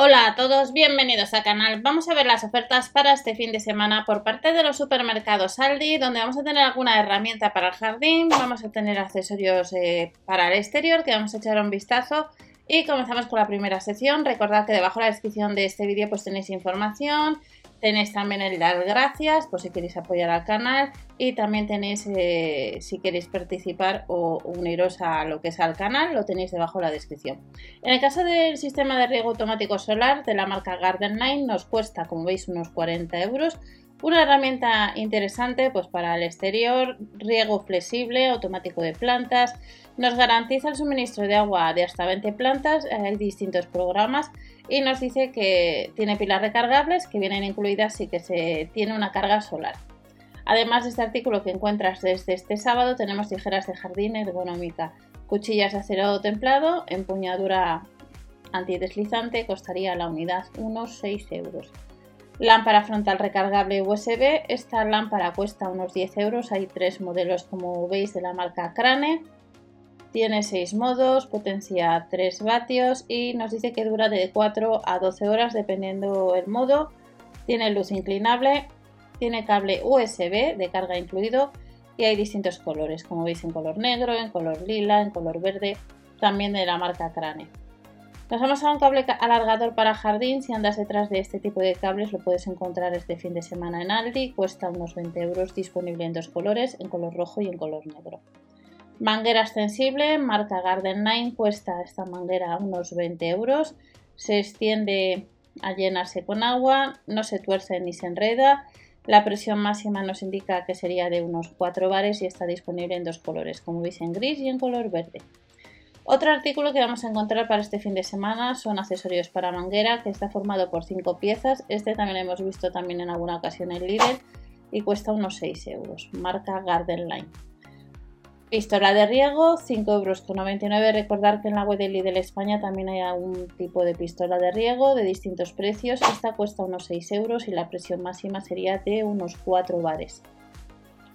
Hola a todos, bienvenidos al canal. Vamos a ver las ofertas para este fin de semana por parte de los supermercados Aldi, donde vamos a tener alguna herramienta para el jardín, vamos a tener accesorios eh, para el exterior que vamos a echar un vistazo y comenzamos con la primera sección. Recordad que debajo de la descripción de este vídeo pues tenéis información, Tenéis también el dar gracias por si queréis apoyar al canal y también tenéis eh, si queréis participar o uniros a lo que es al canal, lo tenéis debajo de la descripción. En el caso del sistema de riego automático solar de la marca Garden Line nos cuesta como veis unos 40 euros. Una herramienta interesante pues para el exterior, riego flexible, automático de plantas, nos garantiza el suministro de agua de hasta 20 plantas, hay distintos programas y nos dice que tiene pilas recargables que vienen incluidas y que se tiene una carga solar. Además de este artículo que encuentras desde este sábado, tenemos tijeras de jardín ergonómica, cuchillas de acero templado, empuñadura antideslizante, costaría la unidad unos 6 euros. Lámpara frontal recargable USB, esta lámpara cuesta unos 10 euros, hay tres modelos como veis de la marca Crane tiene 6 modos, potencia 3 vatios y nos dice que dura de 4 a 12 horas dependiendo el modo. Tiene luz inclinable, tiene cable USB de carga incluido y hay distintos colores, como veis en color negro, en color lila, en color verde, también de la marca Crane. Nos vamos a un cable alargador para jardín. Si andas detrás de este tipo de cables, lo puedes encontrar este fin de semana en Aldi. Cuesta unos 20 euros, disponible en dos colores, en color rojo y en color negro. Manguera extensible, marca Garden Line, cuesta esta manguera unos 20 euros. Se extiende a llenarse con agua, no se tuerce ni se enreda. La presión máxima nos indica que sería de unos 4 bares y está disponible en dos colores, como veis en gris y en color verde. Otro artículo que vamos a encontrar para este fin de semana son accesorios para manguera, que está formado por 5 piezas. Este también lo hemos visto también en alguna ocasión en Lidl y cuesta unos 6 euros, marca Garden Line. Pistola de riego, 5,99 euros. Recordar que en la web de Lidl España también hay algún tipo de pistola de riego de distintos precios. Esta cuesta unos 6 euros y la presión máxima sería de unos 4 bares.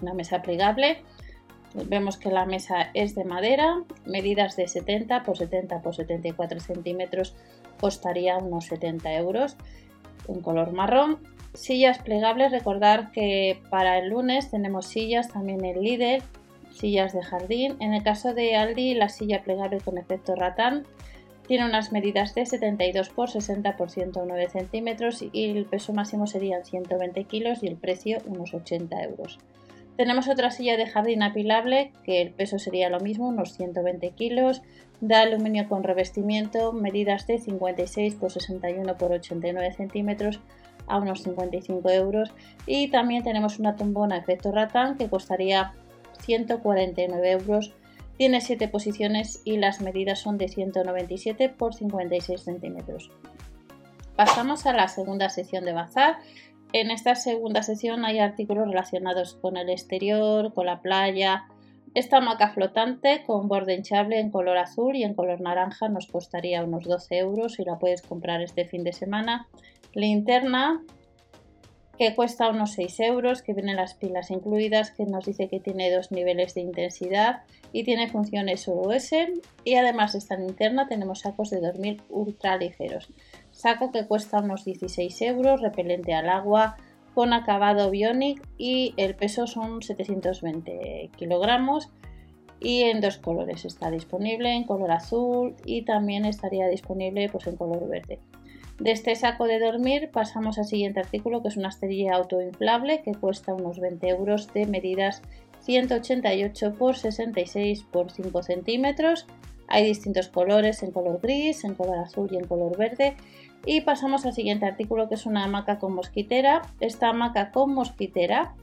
Una mesa plegable. Vemos que la mesa es de madera, medidas de 70 por 70 por 74 centímetros, costaría unos 70 euros. En color marrón. Sillas plegables, recordar que para el lunes tenemos sillas también en Lidl sillas de jardín. En el caso de Aldi, la silla plegable con efecto ratán tiene unas medidas de 72 por 60 por 109 centímetros y el peso máximo serían 120 kilos y el precio unos 80 euros. Tenemos otra silla de jardín apilable que el peso sería lo mismo, unos 120 kilos, de aluminio con revestimiento, medidas de 56 por 61 por 89 centímetros a unos 55 euros y también tenemos una tumbona efecto ratán que costaría 149 euros. Tiene 7 posiciones y las medidas son de 197 por 56 centímetros. Pasamos a la segunda sección de bazar. En esta segunda sección hay artículos relacionados con el exterior, con la playa. Esta hamaca flotante con borde hinchable en color azul y en color naranja nos costaría unos 12 euros y la puedes comprar este fin de semana. Linterna que cuesta unos 6 euros, que vienen las pilas incluidas, que nos dice que tiene dos niveles de intensidad y tiene funciones SOS y además de esta linterna tenemos sacos de dormir ultra ligeros. Saco que cuesta unos 16 euros, repelente al agua, con acabado Bionic y el peso son 720 kilogramos y en dos colores está disponible, en color azul y también estaría disponible pues, en color verde. De este saco de dormir pasamos al siguiente artículo que es una esterilla autoinflable que cuesta unos 20 euros de medidas 188 por 66 por 5 centímetros. Hay distintos colores en color gris, en color azul y en color verde. Y pasamos al siguiente artículo que es una hamaca con mosquitera. Esta hamaca con mosquitera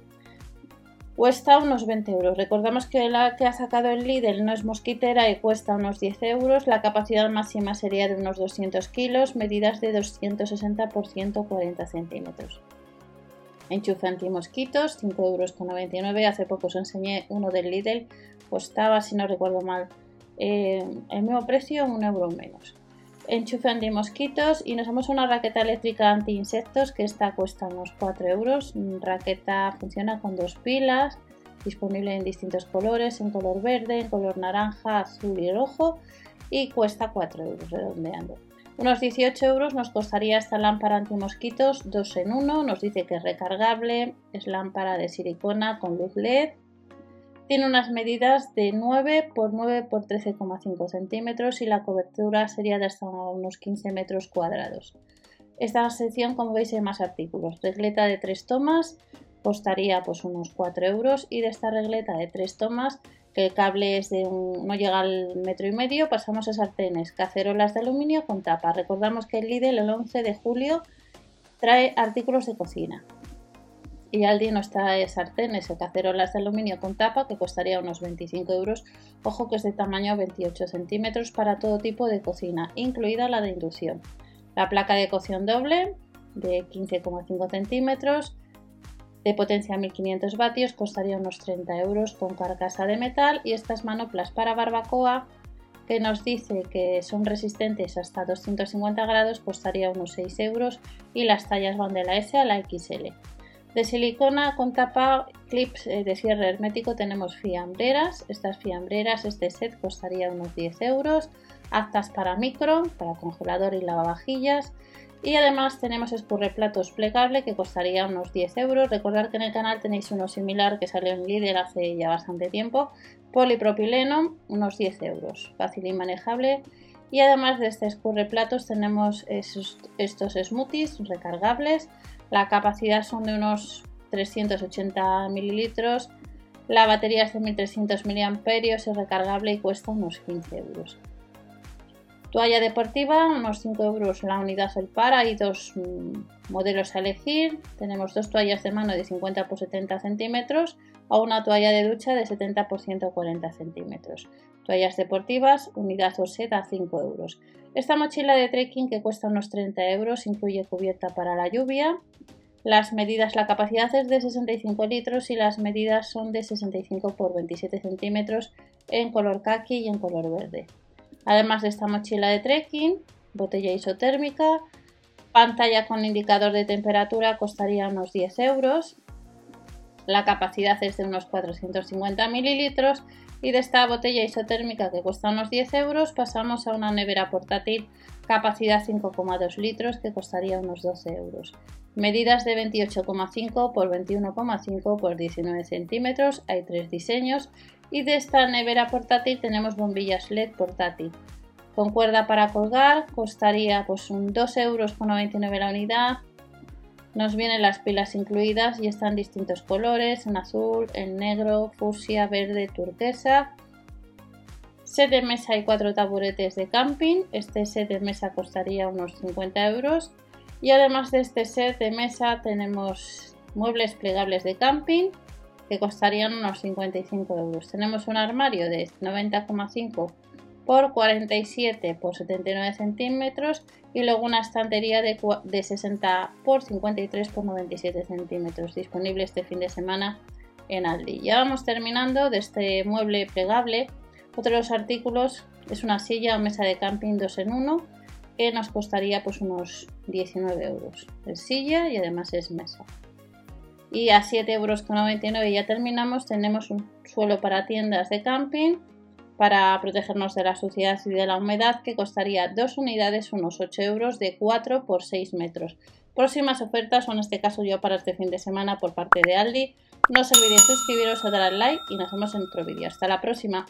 cuesta unos 20 euros. Recordamos que la que ha sacado el Lidl no es mosquitera y cuesta unos 10 euros. La capacidad máxima sería de unos 200 kilos, medidas de 260 por 140 centímetros. Enchufe antimosquitos, 5,99 euros. Hace poco os enseñé uno del Lidl, costaba, si no recuerdo mal, eh, el mismo precio, un euro menos enchufe anti-mosquitos y nos damos una raqueta eléctrica anti-insectos que esta cuesta unos 4 euros. Raqueta funciona con dos pilas, disponible en distintos colores, en color verde, en color naranja, azul y rojo y cuesta 4 euros redondeando. Unos 18 euros nos costaría esta lámpara antimosquitos 2 en 1. Nos dice que es recargable, es lámpara de silicona con luz LED. Tiene unas medidas de 9 x 9 x 13,5 centímetros y la cobertura sería de hasta unos 15 metros cuadrados. Esta sección, como veis, hay más artículos. Regleta de 3 tomas costaría pues unos 4 euros y de esta regleta de 3 tomas que el cable es de no llega al metro y medio, pasamos a sartenes, cacerolas de aluminio con tapa. Recordamos que el Lidl el 11 de julio trae artículos de cocina. Y Aldi nos trae sartenes o cacerolas de aluminio con tapa que costaría unos 25 euros. Ojo que es de tamaño 28 centímetros para todo tipo de cocina, incluida la de inducción. La placa de cocción doble de 15,5 centímetros de potencia 1500 vatios costaría unos 30 euros con carcasa de metal y estas manoplas para barbacoa que nos dice que son resistentes hasta 250 grados costaría unos 6 euros y las tallas van de la S a la XL. De silicona con tapa clips eh, de cierre hermético tenemos fiambreras. Estas fiambreras, este set costaría unos 10 euros. Actas para micro, para congelador y lavavajillas. Y además tenemos escurreplatos plegable que costaría unos 10 euros. Recordad que en el canal tenéis uno similar que salió en líder hace ya bastante tiempo. Polipropileno, unos 10 euros. Fácil y manejable. Y además de este escurreplatos tenemos estos smoothies recargables. La capacidad son de unos 380 mililitros. La batería es de 1300 mAh, es recargable y cuesta unos 15 euros. Toalla deportiva, unos 5 euros la unidad el par. Hay dos mm, modelos a elegir. Tenemos dos toallas de mano de 50 x 70 centímetros o una toalla de ducha de 70 x 140 centímetros. Toallas deportivas, unidad o set a 5 euros. Esta mochila de trekking que cuesta unos 30 euros incluye cubierta para la lluvia. Las medidas, la capacidad es de 65 litros y las medidas son de 65 x 27 centímetros en color khaki y en color verde. Además de esta mochila de trekking, botella isotérmica, pantalla con indicador de temperatura costaría unos 10 euros. La capacidad es de unos 450 mililitros y de esta botella isotérmica que cuesta unos 10 euros pasamos a una nevera portátil capacidad 5,2 litros que costaría unos 12 euros. Medidas de 28,5 por 21,5 por 19 centímetros, hay tres diseños y de esta nevera portátil tenemos bombillas LED portátil. Con cuerda para colgar costaría pues un 2,99 euros la unidad. Nos vienen las pilas incluidas y están distintos colores, en azul, en negro, fucsia, verde, turquesa. Set de mesa y cuatro taburetes de camping. Este set de mesa costaría unos 50 euros. Y además de este set de mesa tenemos muebles plegables de camping que costarían unos 55 euros. Tenemos un armario de 90,5 por 47 por 79 centímetros y luego una estantería de, de 60 por 53 por 97 centímetros disponible este fin de semana en Aldi. Ya vamos terminando de este mueble plegable. Otro de los artículos es una silla o mesa de camping 2 en 1 que nos costaría pues unos 19 euros. Es silla y además es mesa y a 7,99 euros ya terminamos. Tenemos un suelo para tiendas de camping para protegernos de la suciedad y de la humedad que costaría dos unidades unos 8 euros de 4 por 6 metros. Próximas ofertas o en este caso yo para este fin de semana por parte de Aldi. No os olvidéis suscribiros o dar al like y nos vemos en otro vídeo. Hasta la próxima.